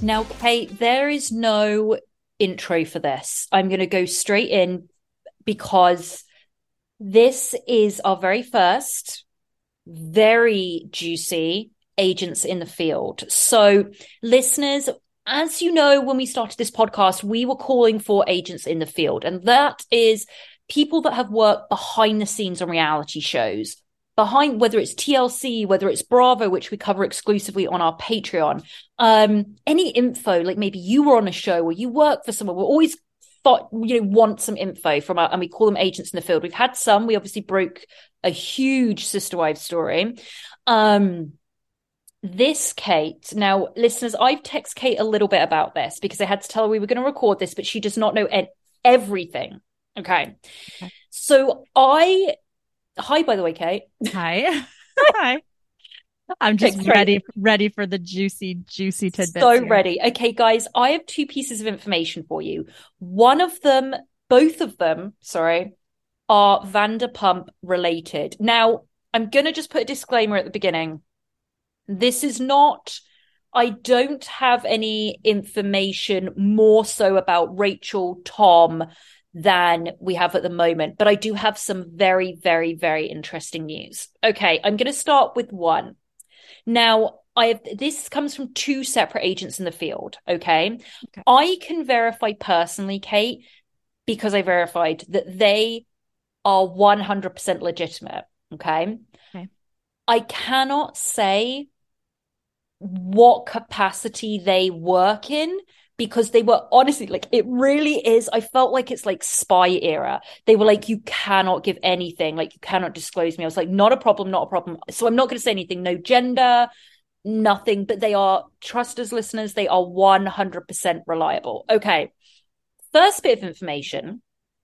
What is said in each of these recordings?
Now, Kate, there is no intro for this. I'm going to go straight in because this is our very first, very juicy agents in the field. So, listeners, as you know, when we started this podcast, we were calling for agents in the field, and that is people that have worked behind the scenes on reality shows behind whether it's TLC, whether it's Bravo, which we cover exclusively on our Patreon, um, any info, like maybe you were on a show or you work for someone, we're always thought, you know, want some info from our, and we call them agents in the field. We've had some, we obviously broke a huge sister wives story. Um, this Kate, now listeners, I've texted Kate a little bit about this because I had to tell her we were going to record this, but she does not know everything. Okay. okay. So I Hi, by the way, Kate. Hi. Hi. I'm just ready, ready for the juicy, juicy tidbits. So here. ready. Okay, guys, I have two pieces of information for you. One of them, both of them, sorry, are Vanderpump related. Now, I'm going to just put a disclaimer at the beginning. This is not, I don't have any information more so about Rachel, Tom, than we have at the moment. But I do have some very, very, very interesting news. Okay, I'm going to start with one. Now, I have this comes from two separate agents in the field. Okay? okay. I can verify personally, Kate, because I verified that they are 100% legitimate. Okay? okay. I cannot say what capacity they work in because they were honestly like it really is i felt like it's like spy era. They were like you cannot give anything. Like you cannot disclose me. I was like not a problem not a problem. So i'm not going to say anything. No gender nothing. But they are trust as listeners they are 100% reliable. Okay. First bit of information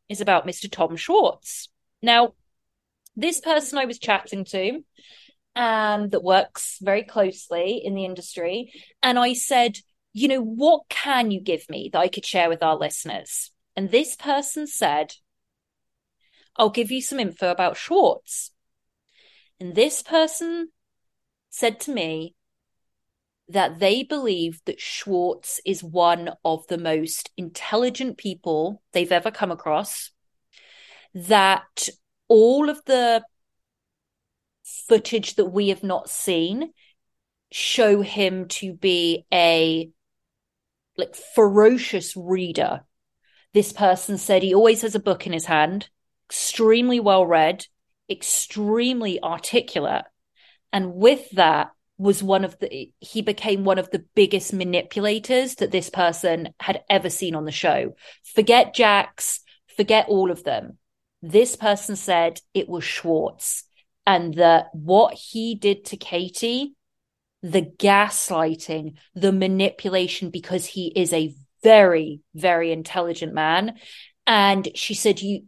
is about mr tom schwartz. Now this person i was chatting to and that works very closely in the industry and i said you know, what can you give me that I could share with our listeners? And this person said, I'll give you some info about Schwartz. And this person said to me that they believe that Schwartz is one of the most intelligent people they've ever come across, that all of the footage that we have not seen show him to be a like ferocious reader. This person said he always has a book in his hand, extremely well read, extremely articulate. And with that was one of the, he became one of the biggest manipulators that this person had ever seen on the show. Forget Jax, forget all of them. This person said it was Schwartz and that what he did to Katie, the gaslighting, the manipulation, because he is a very, very intelligent man. And she said, you,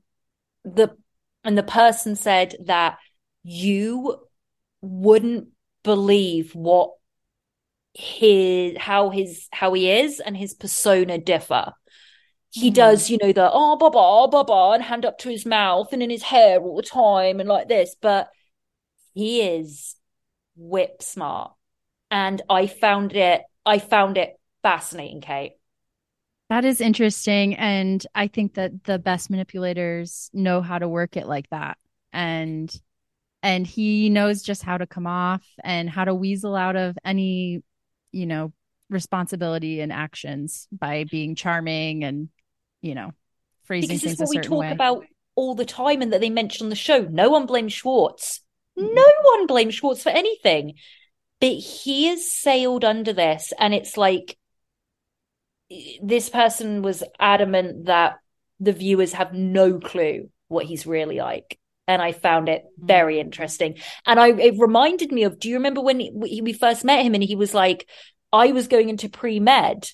the, and the person said that you wouldn't believe what his, how his, how he is and his persona differ he mm. does, you know, the oh baba baba and hand up to his mouth and in his hair all the time and like this, but he is whip smart. And I found it I found it fascinating, Kate. That is interesting. And I think that the best manipulators know how to work it like that. And and he knows just how to come off and how to weasel out of any, you know, responsibility and actions by being charming and, you know, phrasing because things this is what we talk way. about all the time and that they mention on the show. No one blames Schwartz. Mm-hmm. No one blames Schwartz for anything. But he has sailed under this, and it's like this person was adamant that the viewers have no clue what he's really like and I found it mm-hmm. very interesting. And I it reminded me of. Do you remember when we, we first met him and he was like, "I was going into pre med,"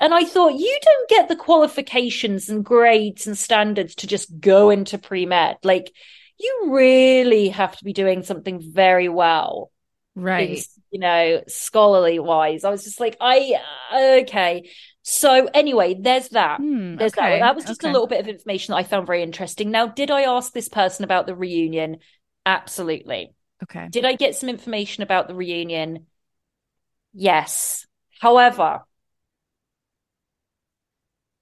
and I thought, "You don't get the qualifications and grades and standards to just go into pre med. Like, you really have to be doing something very well, right? In, you know, scholarly wise." I was just like, "I okay." So anyway, there's that. Hmm, there's okay, that. That was just okay. a little bit of information that I found very interesting. Now, did I ask this person about the reunion? Absolutely. Okay. Did I get some information about the reunion? Yes. However,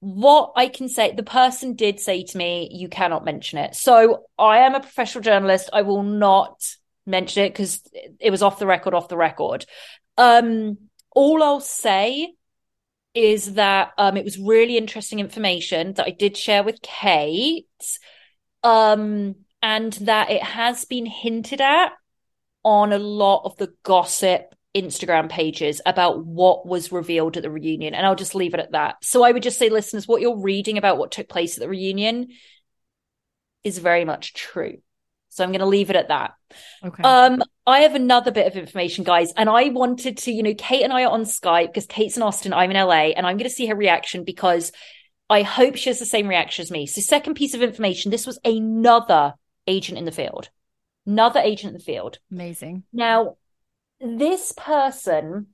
what I can say, the person did say to me, you cannot mention it. So I am a professional journalist. I will not mention it because it was off the record, off the record. Um, all I'll say is that um, it was really interesting information that I did share with Kate, um, and that it has been hinted at on a lot of the gossip Instagram pages about what was revealed at the reunion. And I'll just leave it at that. So I would just say, listeners, what you're reading about what took place at the reunion is very much true. So I'm going to leave it at that. Okay. Um, I have another bit of information, guys, and I wanted to, you know, Kate and I are on Skype because Kate's in Austin, I'm in LA, and I'm going to see her reaction because I hope she has the same reaction as me. So, second piece of information: this was another agent in the field, another agent in the field. Amazing. Now, this person,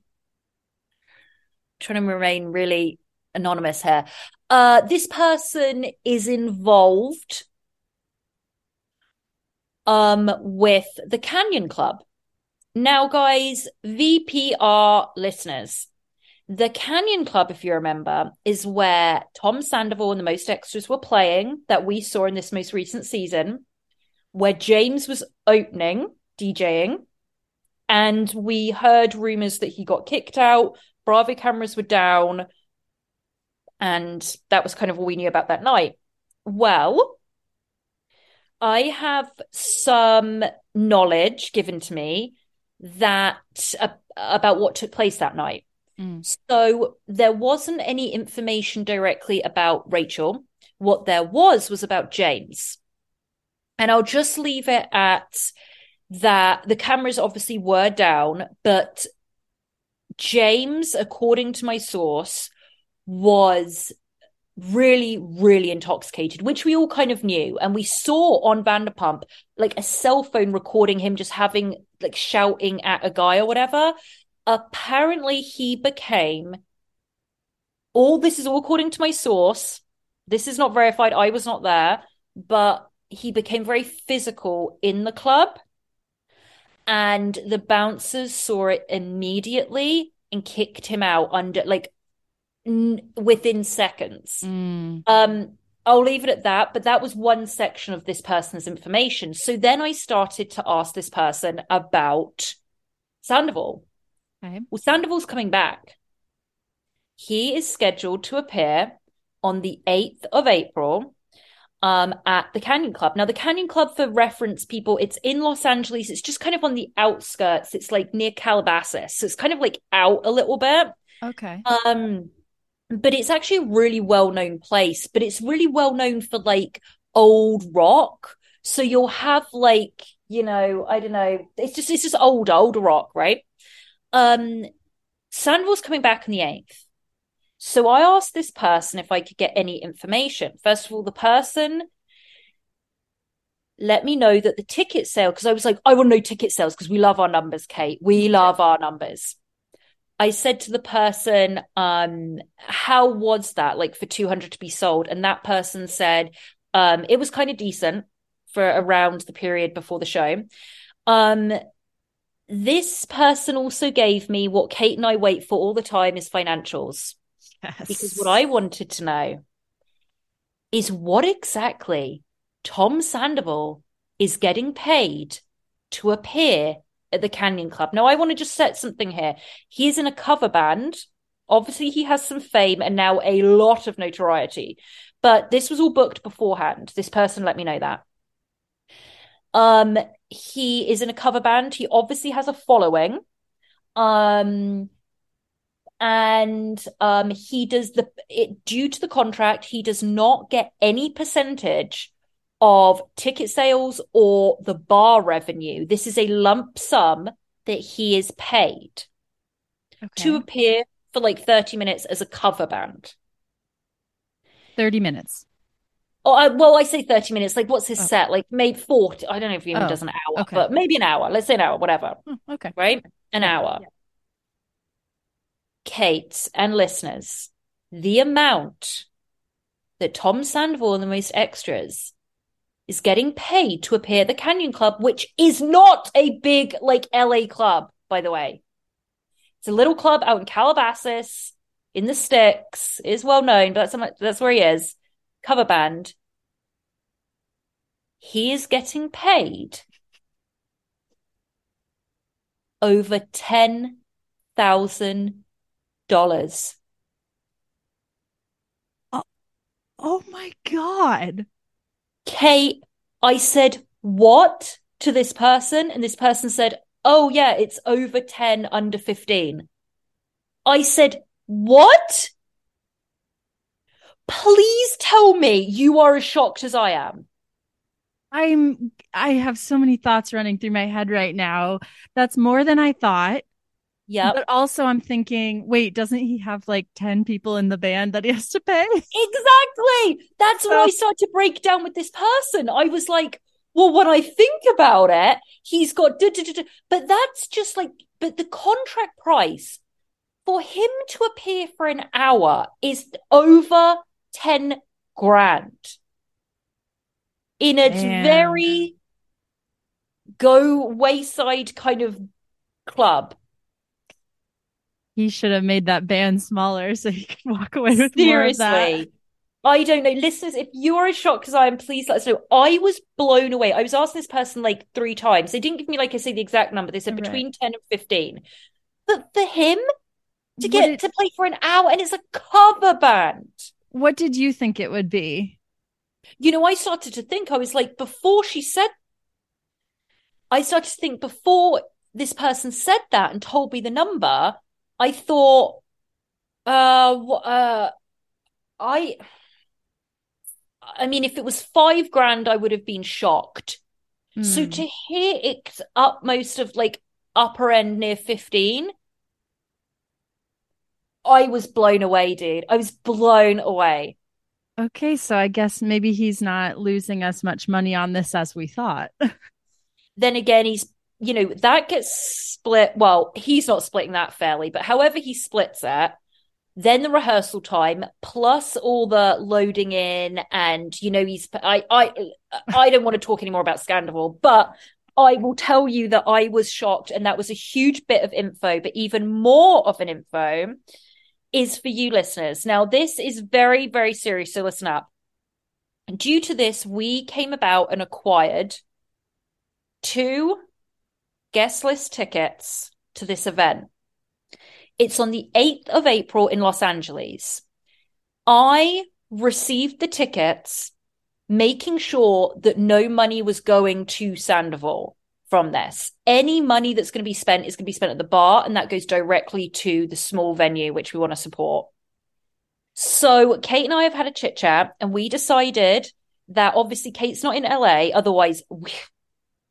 trying to remain really anonymous here. Uh, this person is involved um, with the Canyon Club. Now, guys, VPR listeners, the Canyon Club, if you remember, is where Tom Sandoval and the Most Extras were playing that we saw in this most recent season, where James was opening, DJing, and we heard rumors that he got kicked out, Bravo cameras were down, and that was kind of all we knew about that night. Well, I have some knowledge given to me that uh, about what took place that night. Mm. So there wasn't any information directly about Rachel. What there was was about James. And I'll just leave it at that the cameras obviously were down, but James, according to my source, was really, really intoxicated, which we all kind of knew. And we saw on Vanderpump like a cell phone recording him just having like shouting at a guy or whatever. Apparently, he became all this is all according to my source. This is not verified. I was not there, but he became very physical in the club. And the bouncers saw it immediately and kicked him out under like n- within seconds. Mm. Um, I'll leave it at that. But that was one section of this person's information. So then I started to ask this person about Sandoval. Okay. Well, Sandoval's coming back. He is scheduled to appear on the 8th of April um, at the Canyon Club. Now, the Canyon Club, for reference, people, it's in Los Angeles. It's just kind of on the outskirts. It's like near Calabasas. So it's kind of like out a little bit. Okay. Um, but it's actually a really well known place but it's really well known for like old rock. So you'll have like, you know, I don't know, it's just it's just old, old rock, right? Um Sandoval's coming back on the 8th. So I asked this person if I could get any information. First of all, the person let me know that the ticket sale, because I was like, I want to know ticket sales because we love our numbers, Kate. We love our numbers. I said to the person, um, how was that like for 200 to be sold? And that person said, um, it was kind of decent for around the period before the show. Um, this person also gave me what Kate and I wait for all the time is financials. Yes. Because what I wanted to know is what exactly Tom Sandoval is getting paid to appear at the Canyon Club. Now, I want to just set something here. He's in a cover band. Obviously, he has some fame and now a lot of notoriety, but this was all booked beforehand. This person let me know that. Um, he is in a cover band. He obviously has a following. Um, and um, he does the it due to the contract, he does not get any percentage of ticket sales or the bar revenue. This is a lump sum that he is paid Okay. to appear for like 30 minutes as a cover band. 30 minutes. Oh, I, well, I say 30 minutes. Like, what's his Oh. set? Like, maybe 40. I don't know if he even Oh, does an hour, okay. but maybe an hour. Let's say an hour, whatever. Oh, okay. Right? An Yeah, hour. Kate and listeners, the amount that Tom Sandoval and the most extras is getting paid to appear at the Canyon Club, which is not a big like LA club, by the way. It's a little club out in Calabasas in the sticks. Is well known, but that's that's where he is. Cover band. He is getting paid over ten thousand dollars. Oh, oh my God. Kate, I said, what to this person? And this person said, oh, yeah, it's over 10 under 15. I said, what? Please tell me you are as shocked as I am. I'm I have so many thoughts running through my head right now. That's more than I thought. Yep. But also I'm thinking, wait, doesn't he have like 10 people in the band that he has to pay? Exactly. That's So- I started to break down with this person. I was like, well, when I think about it, he's got, duh, duh, duh. but that's just like, but the contract price for him to appear for an hour is over 10 grand in a Man. very go wayside kind of club. He should have made that band smaller so he could walk away with more of that. I don't know. Listeners, if you are as shocked as I am, please let us know. I was blown away. I was asking this person like three times. They didn't give me, like I say, the exact number. They said Right. between 10 and 15. But for him to What get did- to play for an hour and it's a cover band. What did you think it would be? You know, I started to think, I was like, before she said, I started to think before this person said that and told me the number, I thought, uh, uh, I, I mean, if it was five grand, I would have been shocked. So Hmm. to hear it's up most of like upper end near 15, I was blown away, dude. I was blown away. Okay, so I guess maybe he's not losing as much money on this as we thought. then again, he's, you know, that gets split. Well, he's not splitting that fairly, but however he splits it, then the rehearsal time plus all the loading in and you know he's I I I don't want to talk anymore about scandal but I will tell you that I was shocked and that was a huge bit of info, but even more of an info is for you listeners. Now this is very very serious, so listen up. Due to this, we came about and acquired two guest list tickets to this event. It's on the 8th of April in Los Angeles. I received the tickets, making sure that no money was going to Sandoval from this. Any money that's going to be spent is going to be spent at the bar, and that goes directly to the small venue, which we want to support. So, Kate and I have had a chit chat, and we decided that obviously Kate's not in LA, otherwise we,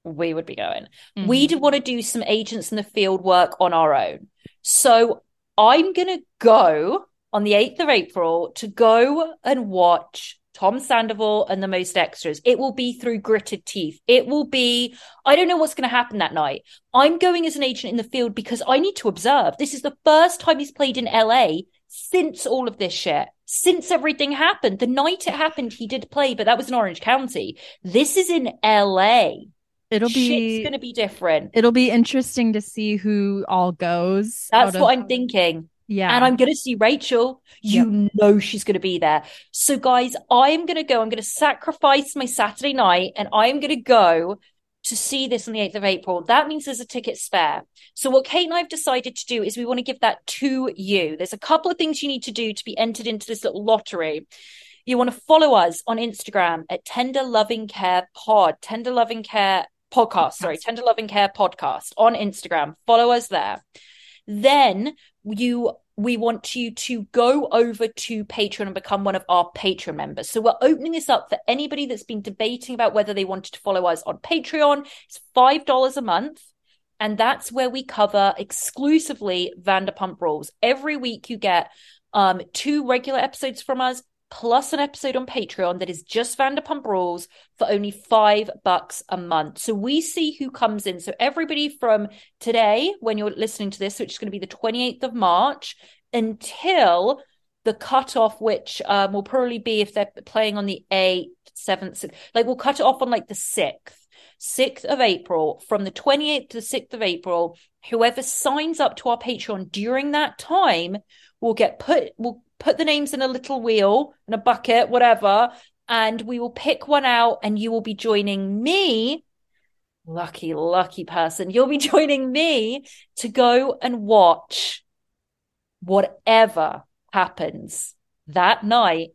we would be going. Mm-hmm. We did want to do some agents in the field work on our own. So I'm going to go on the 8th of April to go and watch Tom Sandoval and the most extras. It will be through gritted teeth. It will be, I don't know what's going to happen that night. I'm going as an agent in the field because I need to observe. This is the first time he's played in LA since all of this shit, since everything happened. The night it happened, he did play, but that was in Orange County. This is in LA. It'll be Shit's gonna be different. It'll be interesting to see who all goes. That's what of... I'm thinking. Yeah. And I'm going to see Rachel. You yep. know she's going to be there. So, guys, I am going to go. I'm going to sacrifice my Saturday night and I am going to go to see this on the 8th of April. That means there's a ticket spare. So, what Kate and I have decided to do is we want to give that to you. There's a couple of things you need to do to be entered into this little lottery. You want to follow us on Instagram at Tender Loving Care Pod, Tender Loving Care Podcast, sorry, Tender Loving Care Podcast on Instagram. Follow us there then you we want you to go over to Patreon and become one of our Patreon members. So we're opening this up for anybody that's been debating about whether they wanted to follow us on Patreon. It's $5 a month. And that's where we cover exclusively Vanderpump Rules. Every week you get um, two regular episodes from us plus an episode on Patreon that is just Vanderpump Rules for only five bucks a month. So we see who comes in. So everybody from today, when you're listening to this, which is going to be the 28th of March, until the cutoff, which um, will probably be if they're playing on the 8th, 7th, like we'll cut it off on like the 6th. 6th of April, from the 28th to the 6th of April, whoever signs up to our Patreon during that time will get put will put the names in a little wheel in a bucket, whatever, and we will pick one out and you will be joining me. Lucky, lucky person. You'll be joining me to go and watch whatever happens that night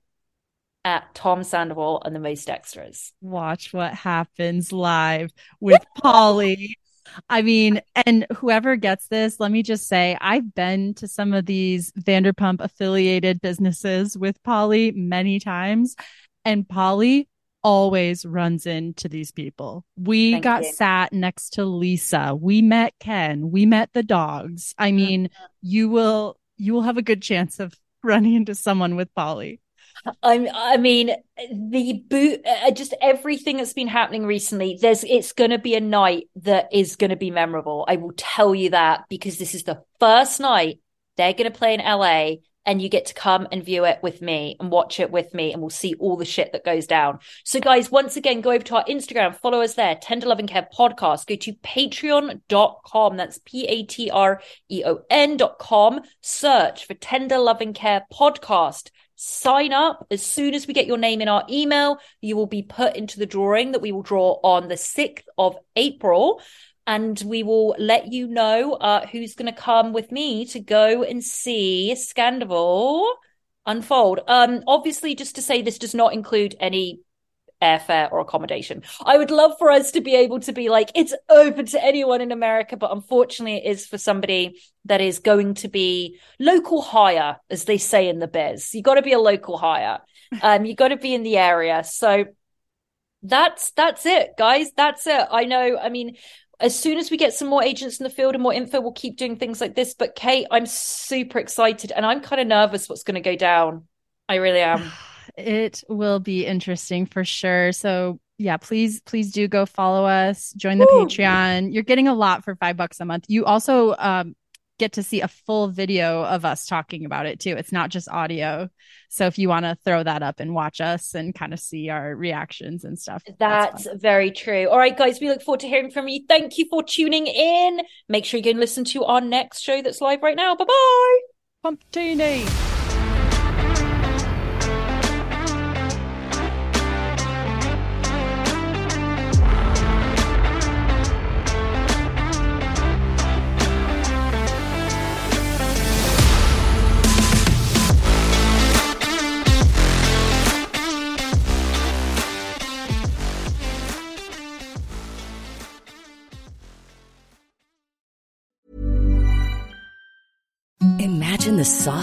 at Tom Sandoval and the Most Extras. Watch what happens live with Paulie I mean, and whoever gets this, let me just say, I've been to some of these Vanderpump affiliated businesses with Polly many times, and Polly always runs into these people. We Thank got you. sat next to Lisa. We met Ken. We met the dogs. I mm-hmm. mean, you will you will have a good chance of running into someone with Paulie. I, I mean, the boot, uh, just everything that's been happening recently. There's, it's going to be a night that is going to be memorable. I will tell you that because this is the first night they're going to play in LA, and you get to come and view it with me and watch it with me, and we'll see all the shit that goes down. So, guys, once again, go over to our Instagram, follow us there, Tender Loving Care Podcast. Go to patreon.com. That's P A T R E O N.com. Search for Tender Loving Care Podcast sign up as soon as we get your name in our email you will be put into the drawing that we will draw on the 6th of april and we will let you know uh, who's going to come with me to go and see Scandoval unfold. Um, obviously, just to say, this does not include any airfare or accommodation. I would love for us to be able to be like, it's open to anyone in America, but unfortunately, it is for somebody that is going to be local hire, as they say in the biz. You got to be a local hire. Um, you got to be in the area. So that's that's it, guys. That's it. I know. I mean, as soon as we get some more agents in the field and more info, we'll keep doing things like this. But Kate, I'm super excited and I'm kind of nervous what's going to go down. I really am. It will be interesting for sure. So yeah, please, please do go follow us, join the Woo! Patreon. You're getting a lot for five bucks a month. You also um, get to see a full video of us talking about it too. It's not just audio. So if you want to throw that up and watch us and kind of see our reactions and stuff. That's, that's very true. All right, guys, we look forward to hearing from you. Thank you for tuning in. Make sure you go and listen to our next show that's live right now. Bye bye. Pumptini.